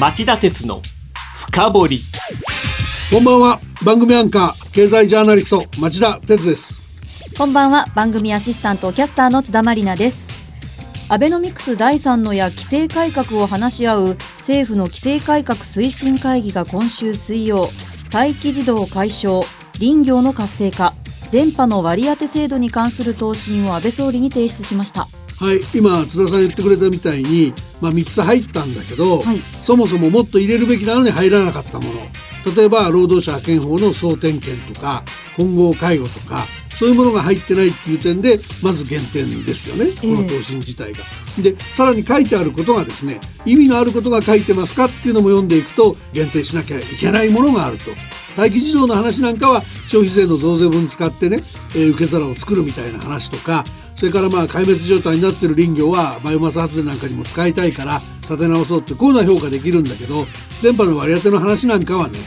町田鉄の深掘り。こんばんは。番組アンカー経済ジャーナリスト町田鉄です。こんばんは。番組アシスタントキャスターの津田まりなです。アベノミクス第3の矢規制改革を話し合う政府の規制改革推進会議が今週水曜待機児童解消林業の活性化電波の割り当て制度に関する答申を安倍総理に提出しましたはい今津田さん言ってくれたみたいに、まあ、3つ入ったんだけど、はいそもそももっと入れるべきなのに入らなかったもの例えば労働者派遣法の総点検とか混合介護とかそういうものが入ってないっていう点でまず減点ですよねこの答申自体が。でさらに書いてあることがですね意味のあることが書いてますかっていうのも読んでいくと限定しなきゃいけないものがあると。待機児童の話なんかは消費税の増税分使ってね、えー受け皿を作るみたいな話とかそれからまあ壊滅状態になってる林業はバイオマス発電なんかにも使いたいから立て直そうってこういうのは評価できるんだけど電波の割り当ての話なんかはね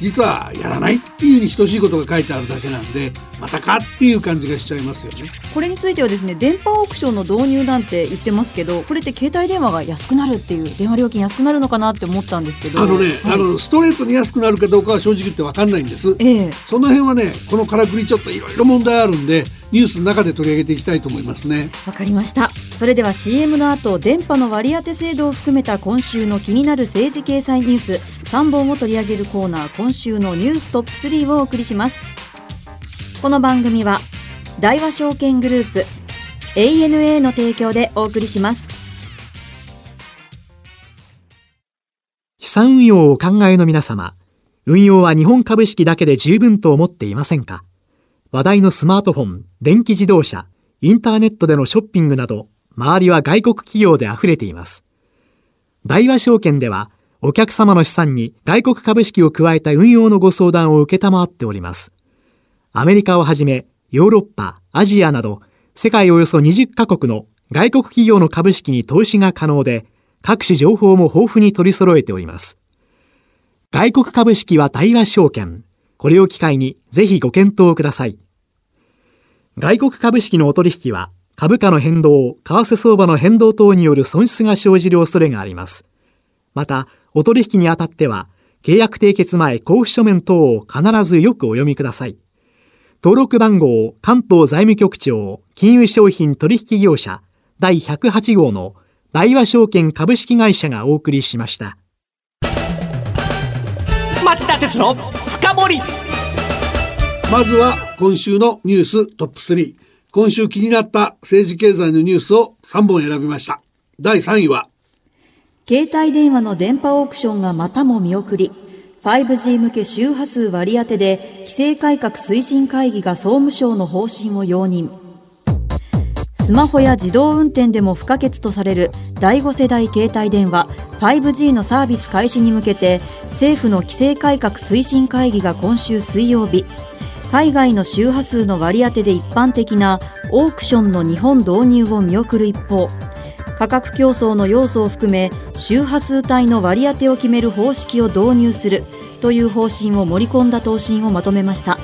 実はやらないっいうに等しいことが書いてあるだけなんでまたかっていう感じがしちゃいますよね。これについてはですね電波オークションの導入なんて言ってますけどこれって携帯電話が安くなるっていう電話料金安くなるのかなって思ったんですけどあのね、はいあのストレートに安くなるかどうかは正直言って分かんないんです。ええその辺はねこのからくりちょっといろいろ問題あるんでニュースの中で取り上げていきたいと思いますね。わかりましたそれでは CM の後電波の割り当て制度を含めた今週の気になる政治経済ニュース3本を取り上げるコーナー今週のニューストップ3をお送りします。この番組は大和証券グループ ANA の提供でお送りします。資産運用をお考えの皆様、運用は日本株式だけで十分と思っていませんか？話題のスマートフォン、電気自動車、インターネットでのショッピングなど、周りは外国企業で溢れています。大和証券では、お客様の資産に外国株式を加えた運用のご相談を受けたまわっております。アメリカをはじめ、ヨーロッパ、アジアなど、世界およそ20カ国の外国企業の株式に投資が可能で、各種情報も豊富に取り揃えております。外国株式は大和証券。これを機会にぜひご検討ください。外国株式のお取引は、株価の変動、為替相場の変動等による損失が生じる恐れがあります。また、お取引にあたっては、契約締結前交付書面等を必ずよくお読みください。登録番号関東財務局長金融商品取引業者第108号の大和証券株式会社がお送りしました。町田鉄の深掘りまずは今週のニューストップ3今週気になった政治経済のニュースを3本選びました第3位は携帯電話の電波オークションがまたも見送り 5G 向け周波数割り当てで規制改革推進会議が総務省の方針を容認。スマホや自動運転でも不可欠とされる第5世代携帯電話 5G のサービス開始に向けて政府の規制改革推進会議が今週水曜日海外の周波数の割り当てで一般的なオークションの日本導入を見送る一方価格競争の要素を含め周波数帯の割り当てを決める方式を導入するという方針を盛り込んだ答申をまとめました。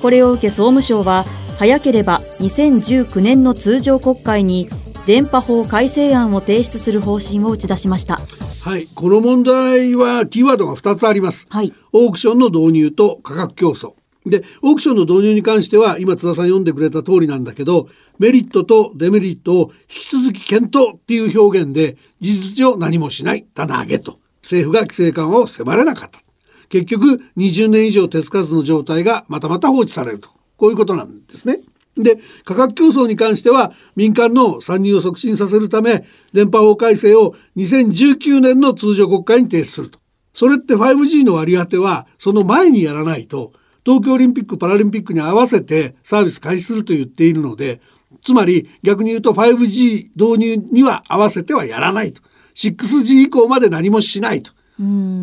これを受け総務省は早ければ2019年の通常国会に電波法改正案を提出する方針を打ち出しました。はいこの問題はキーワードが2つあります、はい。オークションの導入と価格競争でオークションの導入に関しては今津田さん読んでくれた通りなんだけどメリットとデメリットを引き続き検討っていう表現で事実上何もしないただ上げと。政府が規制緩和を迫れなかった。結局20年以上手つかずの状態がまたまた放置されると。こういうことなんですね。で価格競争に関しては民間の参入を促進させるため電波法改正を2019年の通常国会に提出すると。それって 5G の割り当てはその前にやらないと東京オリンピック・パラリンピックに合わせてサービス開始すると言っているのでつまり逆に言うと 5G 導入には合わせてはやらないと 6G 以降まで何もしないと。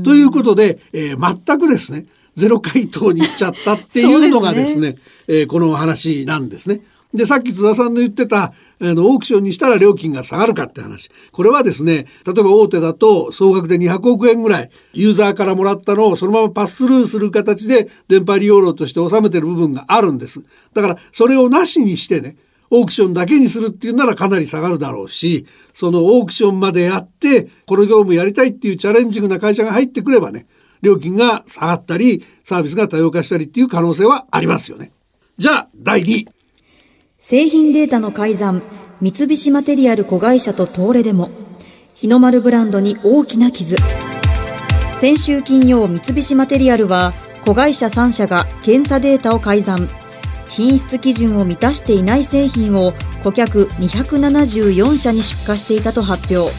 ということで、えー全くですねゼロ回答にしちゃったっていうのがですねえーこの話なんですね。でさっき津田さんの言ってたあのオークションにしたら料金が下がるかって話これはですね例えば大手だと総額で200億円ぐらいユーザーからもらったのをそのままパススルーする形で電波利用料として納めてる部分があるんですだからそれをなしにしてねオークションだけにするっていうならかなり下がるだろうし、そのオークションまでやって、この業務やりたいっていうチャレンジングな会社が入ってくればね、料金が下がったり、サービスが多様化したりっていう可能性はありますよね。じゃあ、第2位。製品データの改ざん、三菱マテリアル子会社と東レでも、日の丸ブランドに大きな傷。先週金曜、三菱マテリアルは、子会社3社が検査データを改ざん。品質基準を満たしていない製品を顧客274社に出荷していたと発表。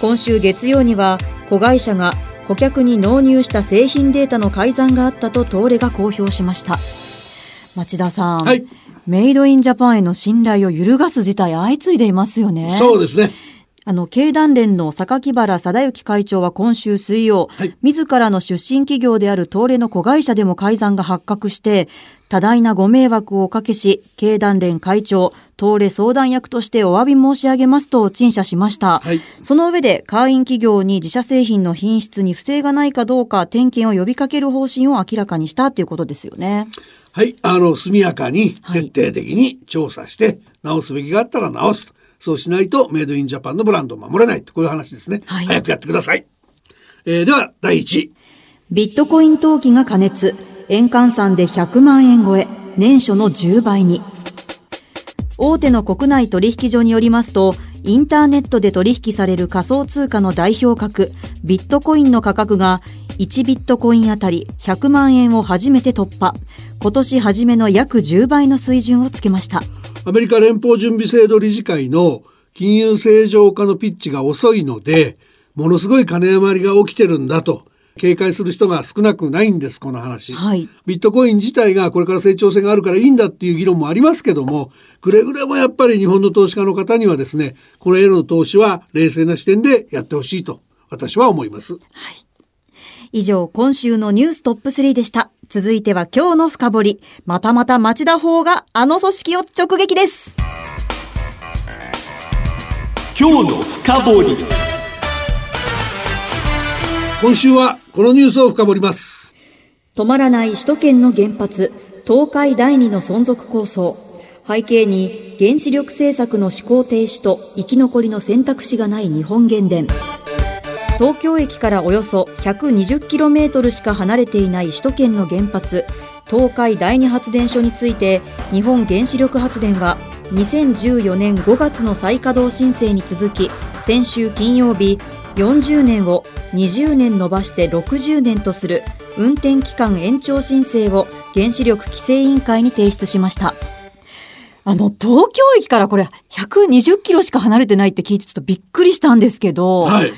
今週月曜には、子会社が顧客に納入した製品データの改ざんがあったと東レが公表しました町田さん、はい、メイドインジャパンへの信頼を揺るがす事態相次いでいますよねそうですねあの、経団連の榊原貞之会長は今週水曜、はい、自らの出身企業である東レの子会社でも改ざんが発覚して、多大なご迷惑をおかけし、経団連会長、東レ相談役としてお詫び申し上げますと陳謝しました。はい、その上で、会員企業に自社製品の品質に不正がないかどうか点検を呼びかける方針を明らかにしたということですよね。はい、あの、速やかに徹底的に調査して、直すべきがあったら直すと。そうしないとメイドインジャパンのブランドを守れないとこういう話ですね。はい、早くやってください。えー、では、第1位。ビットコイン投機が加熱。円換算で100万円超え。年初の10倍に。大手の国内取引所によりますと、インターネットで取引される仮想通貨の代表格、ビットコインの価格が1ビットコインあたり100万円を初めて突破。今年初めの約10倍の水準をつけました。アメリカ連邦準備制度理事会の金融正常化のピッチが遅いので、ものすごい金余りが起きてるんだと。警戒する人が少なくないんです、この話。はい、ビットコイン自体がこれから成長性があるからいいんだっていう議論もありますけども、くれぐれもやっぱり日本の投資家の方にはですね、このへの投資は冷静な視点でやってほしいと、私は思います。はい。以上、今週のニューストップ3でした。続いては今日の深掘り。またまた町田法があの組織を直撃です。今日の深掘り。今週はこのニュースを深掘ります。止まらない首都圏の原発、東海第二の存続構想。背景に原子力政策の思考停止と生き残りの選択肢がない日本原電。東京駅からおよそ 120km しか離れていない首都圏の原発東海第二発電所について日本原子力発電は2014年5月の再稼働申請に続き先週金曜日40年を20年延ばして60年とする運転期間延長申請を原子力規制委員会に提出しました。あの東京駅からこれ120キロしか離れてないって聞いてちょっとびっくりしたんですけど、はい。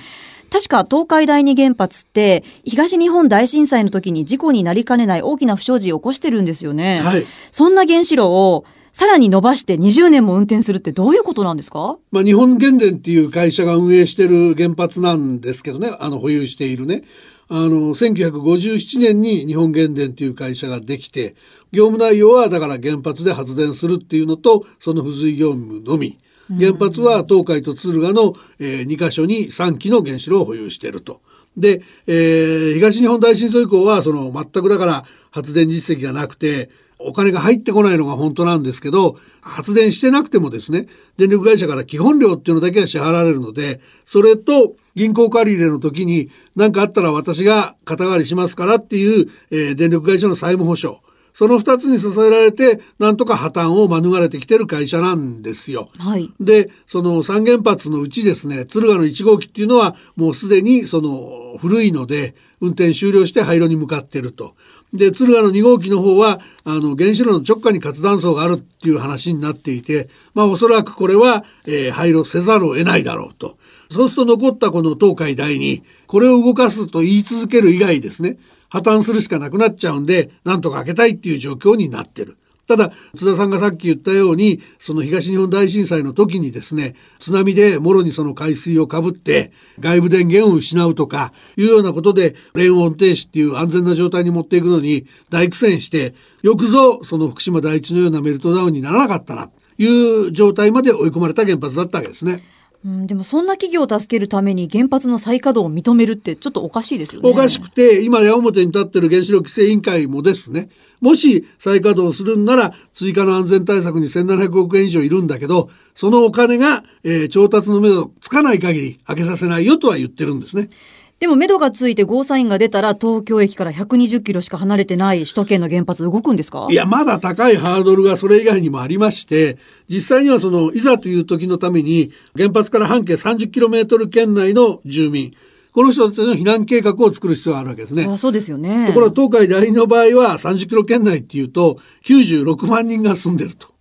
確か東海第二原発って東日本大震災の時に事故になりかねない大きな不祥事を起こしてるんですよね。はい、そんな原子炉をさらに伸ばして20年も運転するってどういうことなんですか？まあ日本原電っていう会社が運営してる原発なんですけどね、あの保有しているね。あの、1957年に日本原電っていう会社ができて、業務内容はだから原発で発電するっていうのと、その付随業務のみ。原発は東海と敦賀の、えー、2カ所に3基の原子炉を保有していると。で、えー、東日本大震災以降はその全くだから発電実績がなくてお金が入ってこないのが本当なんですけど発電してなくてもですね電力会社から基本料っていうのだけは支払われるのでそれと銀行借り入れの時に何かあったら私が肩代わりしますからっていう、えー、電力会社の債務保証その2つに支えられてなんとか破綻を免れてきてる会社なんですよ。はい、でその3原発のうちですね敦賀の1号機っていうのはもうすでにその古いので運転終了して廃炉に向かってると。で敦賀の2号機の方はあの原子炉の直下に活断層があるっていう話になっていてまあおそらくこれは、えー、廃炉せざるを得ないだろうと。そうすると残ったこの東海第二これを動かすと言い続ける以外ですね破綻するしかなくなっちゃうんで、なんとか開けたいっていう状況になってる。ただ、津田さんがさっき言ったように、その東日本大震災の時にですね、津波でもろにその海水をかぶって、外部電源を失うとか、いうようなことで、連音停止っていう安全な状態に持っていくのに大苦戦して、よくぞその福島第一のようなメルトダウンにならなかったな、いう状態まで追い込まれた原発だったわけですね。うん、でもそんな企業を助けるために原発の再稼働を認めるってちょっとおかしいですよね。おかしくて、今矢面に立ってる原子力規制委員会もですね、もし再稼働するんなら追加の安全対策に1700億円以上いるんだけど、そのお金が、えー調達のめどつかない限り開けさせないよとは言ってるんですね。でも目処がついてゴーサインが出たら東京駅から120キロしか離れてない首都圏の原発動くんですか？いや、まだ高いハードルがそれ以外にもありまして、実際にはその、いざという時のために、原発から半径 30km 圏内の住民、この人たちの避難計画を作る必要があるわけですねそり。ゃそうですよね。ところが東海第二の場合は30キロ圏内っていうと96万人が住んでると。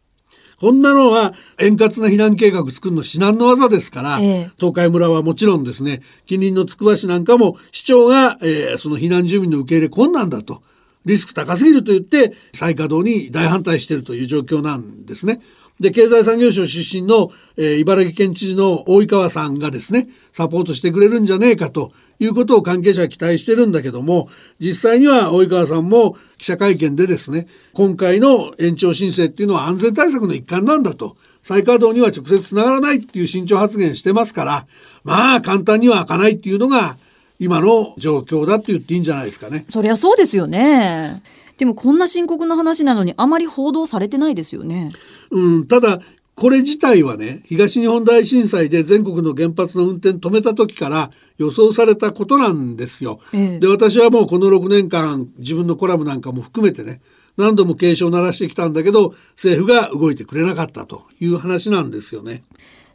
こんなのは円滑な避難計画作るの至難の技ですから、ええ東海村はもちろんですね、近隣のつくば市なんかも市長が、えーその避難住民の受け入れ困難だと。リスク高すぎると言って再稼働に大反対しているという状況なんですね。で、経済産業省出身の、えー茨城県知事の大井川さんがですね、サポートしてくれるんじゃねえかということを関係者は期待してるんだけども、実際には大井川さんも記者会見でですね、今回の延長申請っていうのは安全対策の一環なんだと。再稼働には直接つながらないっていう慎重発言してますから、まあ簡単には開かないっていうのが今の状況だって言っていいんじゃないですかね。そりゃそうですよね。でもこんな深刻な話なのにあまり報道されてないですよね。うん、ただ、これ自体はね、東日本大震災で全国の原発の運転止めた時から予想されたことなんですよ。ええで、私はもうこの6年間、自分のコラムなんかも含めてね、何度も警鐘を鳴らしてきたんだけど、政府が動いてくれなかったという話なんですよね。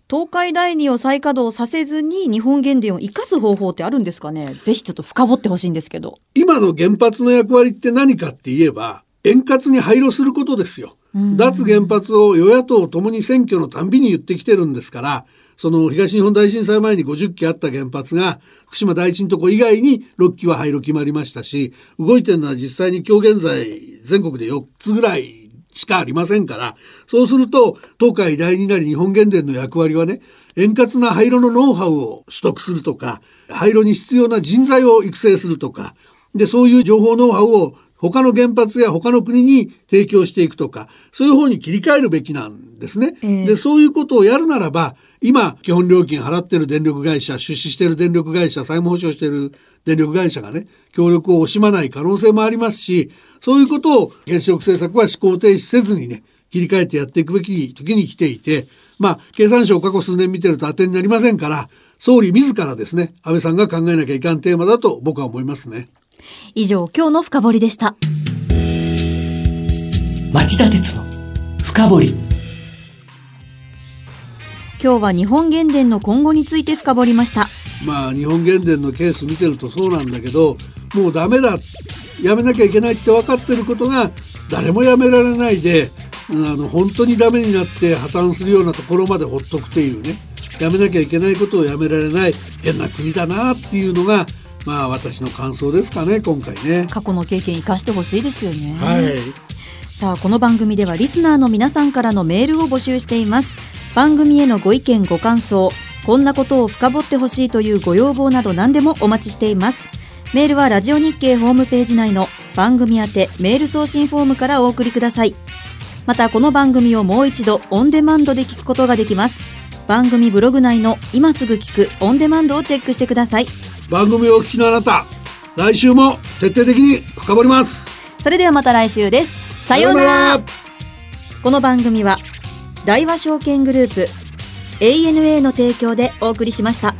東海第二を再稼働させずに日本原電を生かす方法ってあるんですかね？ぜひちょっと深掘ってほしいんですけど。今の原発の役割って何かって言えば、円滑に廃炉することですよ。脱原発を与野党ともに選挙のたんびに言ってきてるんですから、その東日本大震災前に50基あった原発が、福島第一のとこ以外に6基は廃炉決まりましたし、動いてるのは実際に今日現在全国で4つぐらいしかありませんから、そうすると、東海第二なり日本原電の役割はね、円滑な廃炉のノウハウを取得するとか、廃炉に必要な人材を育成するとか、で、そういう情報ノウハウを他の原発や他の国に提供していくとか、そういう方に切り替えるべきなんですね。ええで、そういうことをやるならば、今、基本料金払ってる電力会社、出資してる電力会社、債務保証してる電力会社がね、協力を惜しまない可能性もありますし、そういうことを原子力政策は思考停止せずにね、切り替えてやっていくべき時に来ていて、まあ、経産省過去数年見てると当てになりませんから、総理自らですね、安倍さんが考えなきゃいかんテーマだと僕は思いますね。以上、今日の深掘りでした。町田鉄の深掘り今日は日本原電の今後について深掘りました。まあ日本原電のケース見てるとそうなんだけどもうダメだやめなきゃいけないって分かってることが誰もやめられないでうんあの本当にダメになって破綻するようなところまでほっとくっていうねやめなきゃいけないことをやめられない変な国だなっていうのがまあ私の感想ですかね今回ね。過去の経験生かしてほしいですよね。はいさあ、この番組ではリスナーの皆さんからのメールを募集しています。番組へのご意見ご感想、こんなことを深掘ってほしいというご要望など何でもお待ちしています。メールはラジオ日経ホームページ内の番組宛てメール送信フォームからお送りください。またこの番組をもう一度オンデマンドで聞くことができます。番組ブログ内の今すぐ聞くオンデマンドをチェックしてください。番組をお聞きのあなた来週も徹底的に深掘ります。それではまた来週です。さようなら。この番組は大和証券グループ ANA の提供でお送りしました。